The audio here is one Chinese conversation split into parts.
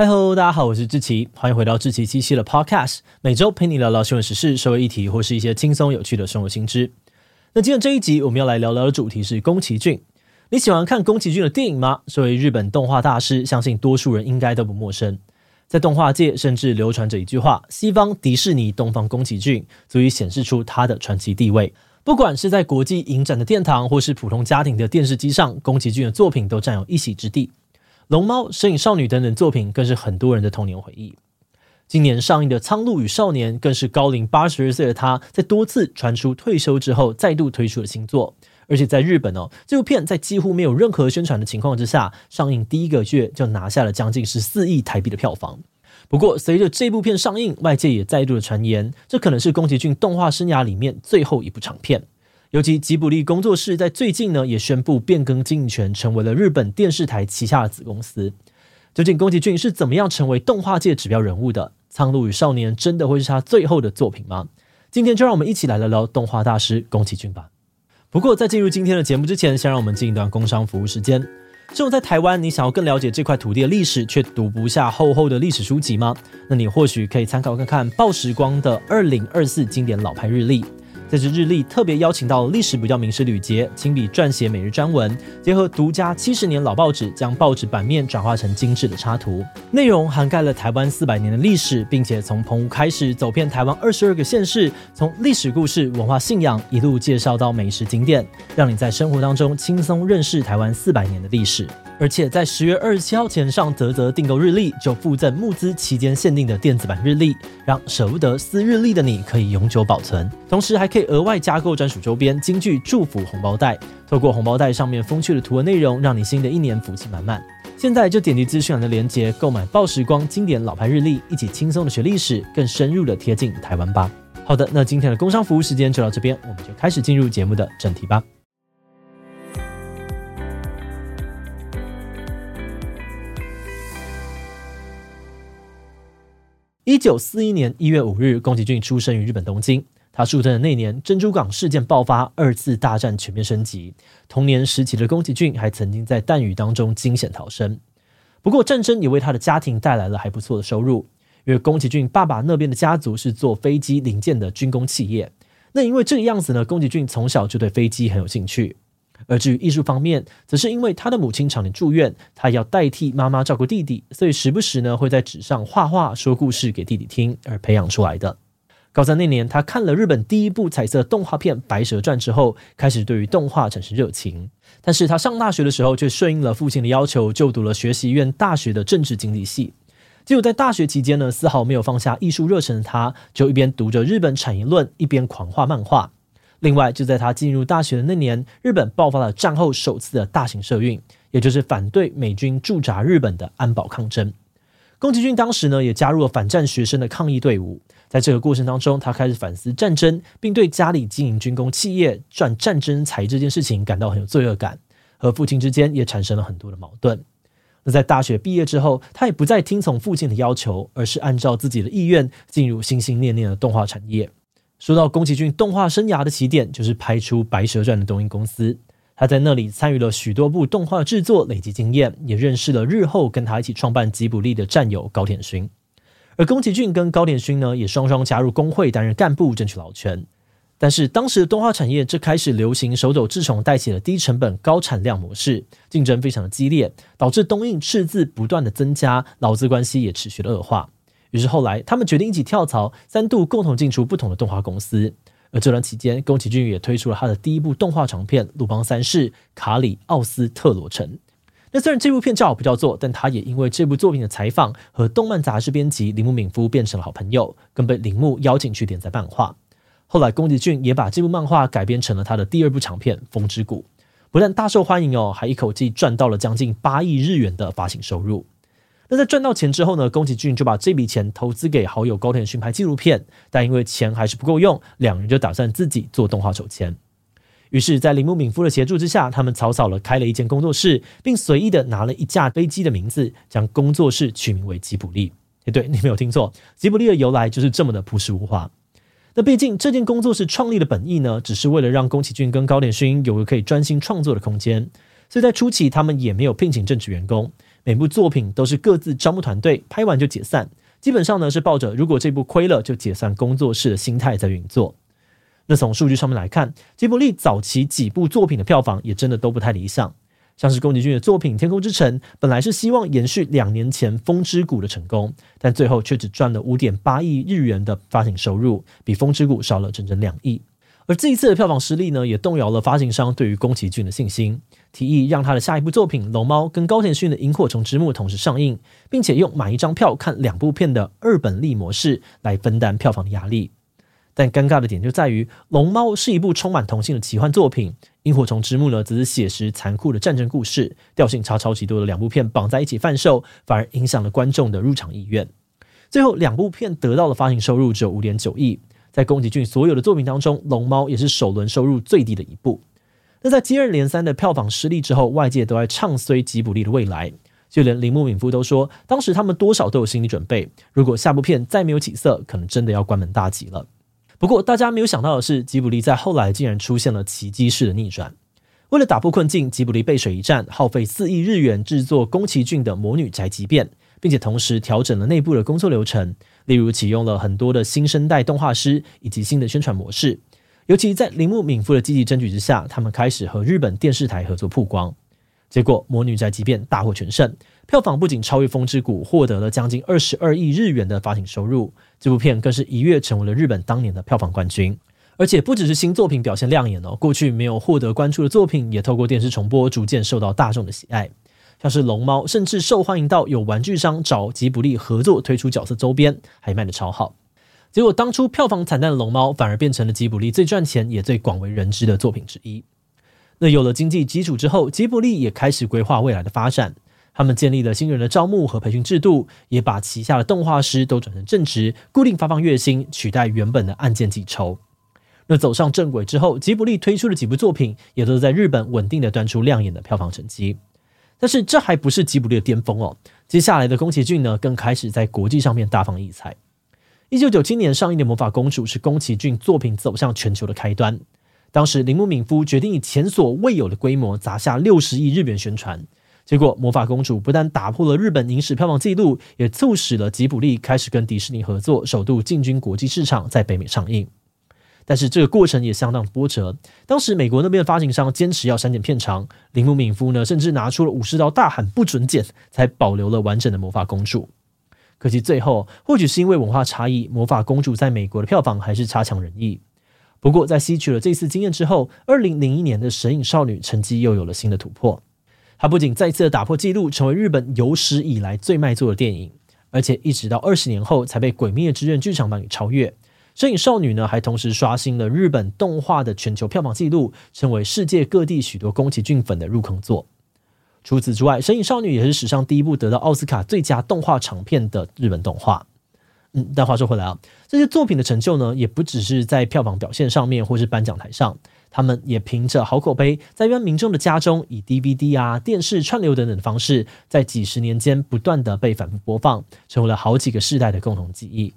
嗨喽，大家好，我是志奇，欢迎回到志奇七七的 Podcast，每周陪你聊聊新闻时事、社会议题或是一些轻松有趣的生活新知。那今天这一集我们要来聊聊的主题是宫崎骏。你喜欢看宫崎骏的电影吗？作为日本动画大师，相信多数人应该都不陌生。在动画界，甚至流传着一句话：“西方迪士尼，东方宫崎骏”，足以显示出他的传奇地位。不管是在国际影展的殿堂，或是普通家庭的电视机上，宫崎骏的作品都占有一席之地。龙猫、神隐少女等等作品更是很多人的童年回忆。今年上映的《苍鹭与少年》更是高龄八十二岁的他，在多次传出退休之后，再度推出了新作。而且在日本哦，这部片在几乎没有任何宣传的情况之下，上映第一个月就拿下了将近十四亿台币的票房。不过，随着这部片上映，外界也再度的传言，这可能是宫崎骏动画生涯里面最后一部长片。尤其吉卜力工作室在最近呢，也宣布变更经营权，成为了日本电视台旗下的子公司。究竟宫崎骏是怎么样成为动画界指标人物的？《苍鹭与少年》真的会是他最后的作品吗？今天就让我们一起来聊聊动画大师宫崎骏吧。不过，在进入今天的节目之前，先让我们进一段工商服务时间。这种在台湾，你想要更了解这块土地的历史，却读不下厚厚的历史书籍吗？那你或许可以参考看看报时光的二零二四经典老牌日历。这支日历特别邀请到历史比较名师吕捷亲笔撰写每日专文，结合独家七十年老报纸，将报纸版面转化成精致的插图，内容涵盖了台湾四百年的历史，并且从澎湖开始走遍台湾二十二个县市，从历史故事、文化信仰一路介绍到美食景点，让你在生活当中轻松认识台湾四百年的历史。而且在十月二十七号前上泽泽订购日历，就附赠募资期间限定的电子版日历，让舍不得撕日历的你可以永久保存。同时还可以额外加购专属周边，京剧祝福红包袋。透过红包袋上面风趣的图文内容，让你新的一年福气满满。现在就点击资讯栏的链接，购买报时光经典老牌日历，一起轻松的学历史，更深入的贴近台湾吧。好的，那今天的工商服务时间就到这边，我们就开始进入节目的正题吧。一九四一年一月五日，宫崎骏出生于日本东京。他出生的那年，珍珠港事件爆发，二次大战全面升级。童年时期的宫崎骏还曾经在弹雨当中惊险逃生。不过，战争也为他的家庭带来了还不错的收入，因为宫崎骏爸爸那边的家族是做飞机零件的军工企业。那因为这个样子呢，宫崎骏从小就对飞机很有兴趣。而至于艺术方面，则是因为他的母亲常年住院，他要代替妈妈照顾弟弟，所以时不时呢会在纸上画画，说故事给弟弟听，而培养出来的。高三那年，他看了日本第一部彩色动画片《白蛇传》之后，开始对于动画产生热情。但是他上大学的时候，却顺应了父亲的要求，就读了学习院大学的政治经济系。结果在大学期间呢，丝毫没有放下艺术热忱的他，就一边读着日本产业论，一边狂画漫画。另外，就在他进入大学的那年，日本爆发了战后首次的大型社运，也就是反对美军驻扎日本的安保抗争。宫崎骏当时呢，也加入了反战学生的抗议队伍。在这个过程当中，他开始反思战争，并对家里经营军工企业赚战争财这件事情感到很有罪恶感，和父亲之间也产生了很多的矛盾。那在大学毕业之后，他也不再听从父亲的要求，而是按照自己的意愿进入心心念念的动画产业。说到宫崎骏动画生涯的起点，就是拍出《白蛇传》的东映公司。他在那里参与了许多部动画制作，累积经验，也认识了日后跟他一起创办吉卜力的战友高田勋。而宫崎骏跟高田勋呢，也双双加入工会担任干部，争取劳权。但是当时的动画产业这开始流行手抖治虫带起了低成本高产量模式，竞争非常的激烈，导致东映赤字不断的增加，劳资关系也持续的恶化。于是后来，他们决定一起跳槽，三度共同进出不同的动画公司。而这段期间，宫崎骏也推出了他的第一部动画长片《鲁邦三世：卡里奥斯特罗城》。那虽然这部片叫好不叫座，但他也因为这部作品的采访和动漫杂志编辑铃木敏夫变成了好朋友，更被铃木邀请去连载漫画。后来，宫崎骏也把这部漫画改编成了他的第二部长片《风之谷》，不但大受欢迎哦，还一口气赚到了将近八亿日元的发行收入。那在赚到钱之后呢，宫崎骏就把这笔钱投资给好友高田勋拍纪录片，但因为钱还是不够用，两人就打算自己做动画手签。于是，在铃木敏夫的协助之下，他们草草了开了一间工作室，并随意的拿了一架飞机的名字，将工作室取名为吉卜力。诶，对，你没有听错，吉卜力的由来就是这么的朴实无华。那毕竟这间工作室创立的本意呢，只是为了让宫崎骏跟高田勋有个可以专心创作的空间。所以在初期，他们也没有聘请正职员工，每部作品都是各自招募团队，拍完就解散，基本上呢是抱着如果这部亏了就解散工作室的心态在运作。那从数据上面来看，吉卜力早期几部作品的票房也真的都不太理想。像是宫崎骏的作品《天空之城》，本来是希望延续两年前《风之谷》的成功，但最后却只赚了五点八亿日元的发行收入，比《风之谷》少了整整两亿。而这一次的票房失利呢，也动摇了发行商对于宫崎骏的信心，提议让他的下一部作品《龙猫》跟高田勋的《萤火虫之墓》同时上映，并且用买一张票看两部片的二本利模式来分担票房的压力。但尴尬的点就在于，《龙猫》是一部充满童心的奇幻作品，《萤火虫之墓》呢，则是写实残酷的战争故事，调性差超级多的两部片绑在一起贩售，反而影响了观众的入场意愿。最后两部片得到的发行收入只有五点九亿，在宫崎骏所有的作品当中，《龙猫》也是首轮收入最低的一部。那在接二连三的票房失利之后，外界都在唱衰吉卜力的未来，就连铃木敏夫都说，当时他们多少都有心理准备，如果下部片再没有起色，可能真的要关门大吉了。不过，大家没有想到的是，吉卜力在后来竟然出现了奇迹式的逆转。为了打破困境，吉卜力背水一战，耗费四亿日元制作宫崎骏的《魔女宅急便》，并且同时调整了内部的工作流程，例如启用了很多的新生代动画师以及新的宣传模式。尤其在铃木敏夫的积极争取之下，他们开始和日本电视台合作曝光。结果，《魔女宅急便》大获全胜，票房不仅超越《风之谷》，获得了将近二十二亿日元的发行收入。这部片更是一跃成为了日本当年的票房冠军。而且，不只是新作品表现亮眼哦，过去没有获得关注的作品，也透过电视重播，逐渐受到大众的喜爱。像是《龙猫》，甚至受欢迎到有玩具商找吉卜力合作推出角色周边，还卖得超好。结果，当初票房惨淡的《龙猫》，反而变成了吉卜力最赚钱也最广为人知的作品之一。那有了经济基础之后，吉卜力也开始规划未来的发展。他们建立了新人的招募和培训制度，也把旗下的动画师都转成正职，固定发放月薪，取代原本的案件计酬。那走上正轨之后，吉卜力推出的几部作品也都在日本稳定的端出亮眼的票房成绩。但是这还不是吉卜力的巅峰哦，接下来的宫崎骏呢，更开始在国际上面大放异彩。一九九七年上映的《魔法公主》是宫崎骏作品走向全球的开端。当时，铃木敏夫决定以前所未有的规模砸下六十亿日元宣传，结果《魔法公主》不但打破了日本影史票房纪录，也促使了吉卜力开始跟迪士尼合作，首度进军国际市场，在北美上映。但是这个过程也相当波折。当时美国那边的发行商坚持要删减片长，铃木敏夫呢甚至拿出了武士刀大喊不准剪，才保留了完整的《魔法公主》。可惜最后，或许是因为文化差异，《魔法公主》在美国的票房还是差强人意。不过，在吸取了这次经验之后，二零零一年的《神隐少女》成绩又有了新的突破。它不仅再次打破纪录，成为日本有史以来最卖座的电影，而且一直到二十年后才被《鬼灭之刃》剧场版给超越。《神隐少女》呢，还同时刷新了日本动画的全球票房纪录，成为世界各地许多宫崎骏粉的入坑作。除此之外，《神隐少女》也是史上第一部得到奥斯卡最佳动画长片的日本动画。嗯，但话说回来啊，这些作品的成就呢，也不只是在票房表现上面，或是颁奖台上，他们也凭着好口碑，在一般民众的家中，以 DVD 啊、电视串流等等的方式，在几十年间不断的被反复播放，成为了好几个世代的共同记忆。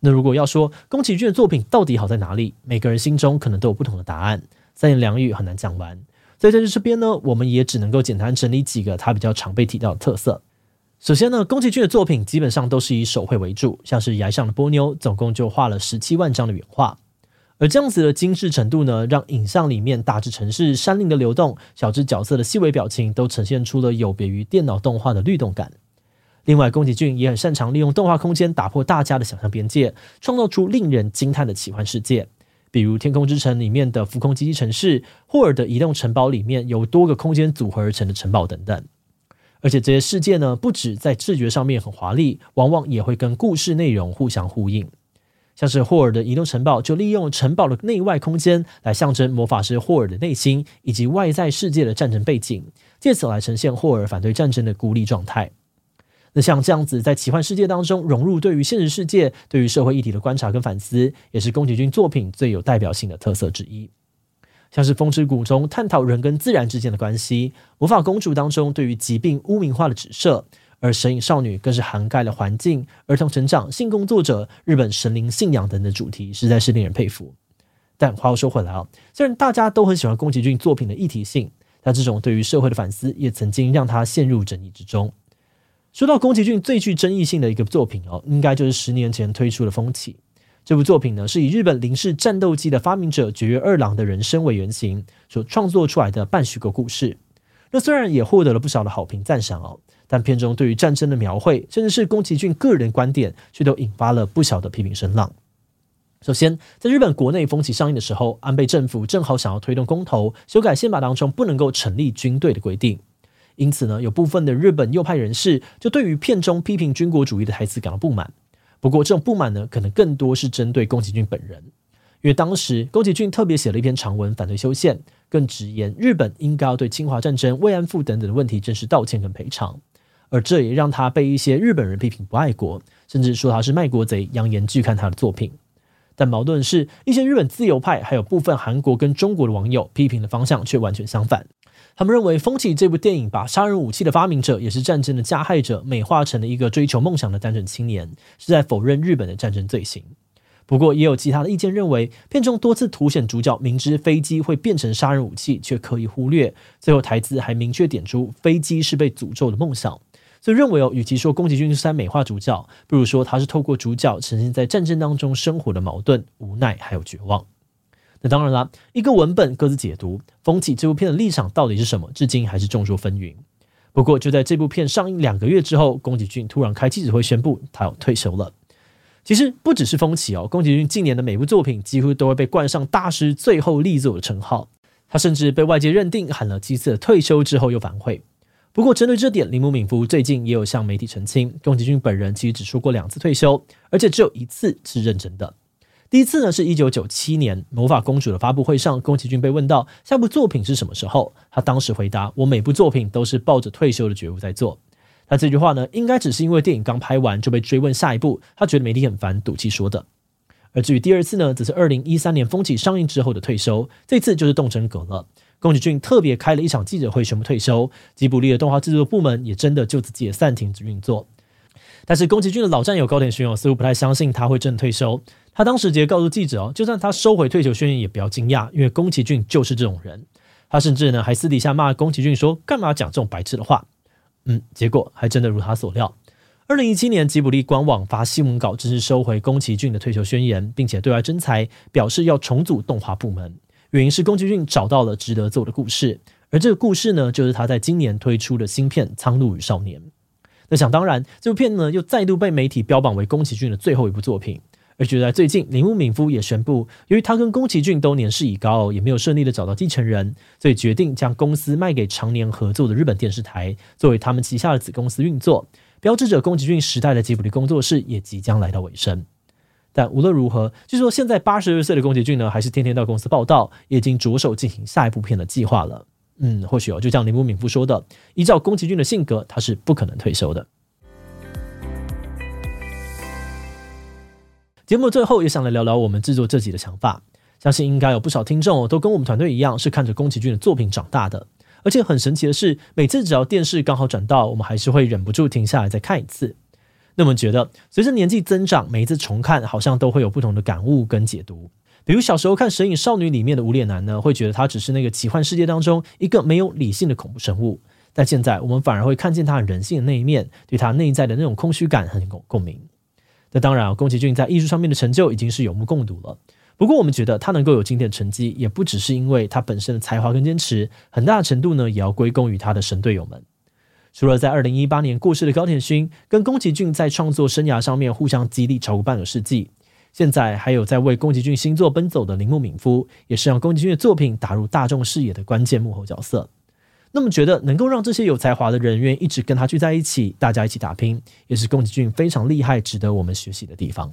那如果要说宫崎骏的作品到底好在哪里，每个人心中可能都有不同的答案，三言两语很难讲完。所以在这边呢，我们也只能够简单整理几个他比较常被提到的特色。首先呢，宫崎骏的作品基本上都是以手绘为主，像是《崖上的波妞》，总共就画了十七万张的原画。而这样子的精致程度呢，让影像里面大至城市山林的流动，小至角色的细微表情，都呈现出了有别于电脑动画的律动感。另外，宫崎骏也很擅长利用动画空间打破大家的想象边界，创造出令人惊叹的奇幻世界，比如《天空之城》里面的浮空基地城市，霍尔的移动城堡里面有多个空间组合而成的城堡等等。而且这些世界呢，不止在视觉上面很华丽，往往也会跟故事内容互相呼应。像是霍尔的移动城堡，就利用城堡的内外空间来象征魔法师霍尔的内心以及外在世界的战争背景，借此来呈现霍尔反对战争的孤立状态。那像这样子在奇幻世界当中融入对于现实世界、对于社会议题的观察跟反思，也是宫崎骏作品最有代表性的特色之一。像是《风之谷》中探讨人跟自然之间的关系，《魔法公主》当中对于疾病污名化的指涉，而《神隐少女》更是涵盖了环境、儿童成长、性工作者、日本神灵信仰等的主题，实在是令人佩服。但话又说回来啊，虽然大家都很喜欢宫崎骏作品的议题性，但这种对于社会的反思也曾经让他陷入争议之中。说到宫崎骏最具争议性的一个作品哦，应该就是十年前推出的《风起》这部作品呢，是以日本零式战斗机的发明者堀越二郎的人生为原型所创作出来的半虚构故事。那虽然也获得了不少的好评赞赏哦，但片中对于战争的描绘，甚至是宫崎骏个人观点，却都引发了不小的批评声浪。首先，在日本国内风起上映的时候，安倍政府正好想要推动公投，修改宪法当中不能够成立军队的规定，因此呢，有部分的日本右派人士就对于片中批评军国主义的台词感到不满。不过，这种不满呢，可能更多是针对宫崎骏本人，因为当时宫崎骏特别写了一篇长文反对修宪，更直言日本应该要对侵华战争、慰安妇等等的问题正式道歉跟赔偿，而这也让他被一些日本人批评不爱国，甚至说他是卖国贼，扬言拒看他的作品。但矛盾是，一些日本自由派还有部分韩国跟中国的网友批评的方向却完全相反。他们认为《风起》这部电影把杀人武器的发明者，也是战争的加害者，美化成了一个追求梦想的单纯青年，是在否认日本的战争罪行。不过，也有其他的意见认为，片中多次凸显主角明知飞机会变成杀人武器，却刻意忽略，最后台词还明确点出飞机是被诅咒的梦想。所以认为哦，与其说宫崎骏是在美化主角，不如说他是透过主角呈现在战争当中生活的矛盾、无奈还有绝望。那当然啦，一个文本各自解读，《风起》这部片的立场到底是什么，至今还是众说纷纭。不过就在这部片上映两个月之后，宫崎骏突然开记者会宣布他要退休了。其实不只是《风起》哦，宫崎骏近年的每部作品几乎都会被冠上大师最后力作的称号。他甚至被外界认定喊了几次退休之后又反悔。不过，针对这点，铃木敏夫最近也有向媒体澄清，宫崎骏本人其实只说过两次退休，而且只有一次是认真的。第一次呢，是一九九七年《魔法公主》的发布会上，宫崎骏被问到下部作品是什么时候，他当时回答：“我每部作品都是抱着退休的觉悟在做。”那这句话呢，应该只是因为电影刚拍完就被追问下一部，他觉得媒体很烦，赌气说的。而至于第二次呢，则是二零一三年《风起》上映之后的退休，这次就是动真格了。宫崎骏特别开了一场记者会，宣布退休。吉卜力的动画制作部门也真的就此解散，停止运作。但是宫崎骏的老战友高田勋哦，似乎不太相信他会真退休。他当时直接告诉记者哦，就算他收回退休宣言，也不要惊讶，因为宫崎骏就是这种人。他甚至呢还私底下骂宫崎骏说：“干嘛讲这种白痴的话？”嗯，结果还真的如他所料。二零一七年，吉卜力官网发新闻稿，正式收回宫崎骏的退休宣言，并且对外征才，表示要重组动画部门。原因是宫崎骏找到了值得做的故事，而这个故事呢，就是他在今年推出的新片《苍鹭与少年》。那想当然，这部片呢又再度被媒体标榜为宫崎骏的最后一部作品。而就在最近，铃木敏夫也宣布，由于他跟宫崎骏都年事已高，也没有顺利的找到继承人，所以决定将公司卖给常年合作的日本电视台，作为他们旗下的子公司运作。标志着宫崎骏时代的吉卜力工作室也即将来到尾声。但无论如何，据说现在八十二岁的宫崎骏呢，还是天天到公司报道，也已经着手进行下一部片的计划了。嗯，或许哦，就像林木敏夫说的，依照宫崎骏的性格，他是不可能退休的。节目最后也想来聊聊我们制作这集的想法，相信应该有不少听众都跟我们团队一样，是看着宫崎骏的作品长大的。而且很神奇的是，每次只要电视刚好转到，我们还是会忍不住停下来再看一次。那么觉得，随着年纪增长，每一次重看好像都会有不同的感悟跟解读。比如小时候看《神隐少女》里面的无脸男呢，会觉得他只是那个奇幻世界当中一个没有理性的恐怖生物。但现在我们反而会看见他人性的那一面，对他内在的那种空虚感很有共鸣。那当然，宫崎骏在艺术上面的成就已经是有目共睹了。不过我们觉得他能够有今天的成绩，也不只是因为他本身的才华跟坚持，很大程度呢，也要归功于他的神队友们。除了在二零一八年过世的高田勋跟宫崎骏在创作生涯上面互相激励超过半个世纪，现在还有在为宫崎骏新作奔走的铃木敏夫，也是让宫崎骏的作品打入大众视野的关键幕后角色。那么觉得能够让这些有才华的人愿意一直跟他聚在一起，大家一起打拼，也是宫崎骏非常厉害、值得我们学习的地方。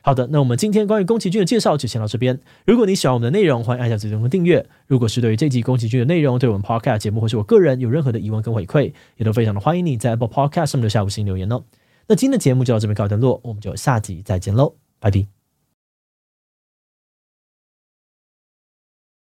好的，那我们今天关于宫崎骏的介绍就先到这边。如果你喜欢我们的内容，欢迎按下最终的订阅。如果是对于这集宫崎骏的内容，对我们 Podcast 节目或是我个人有任何的疑问跟回馈，也都非常的欢迎你在 Apple Podcast 上面留下五星留言哦。那今天的节目就到这边告一段落，我们就下集再见喽，Padi.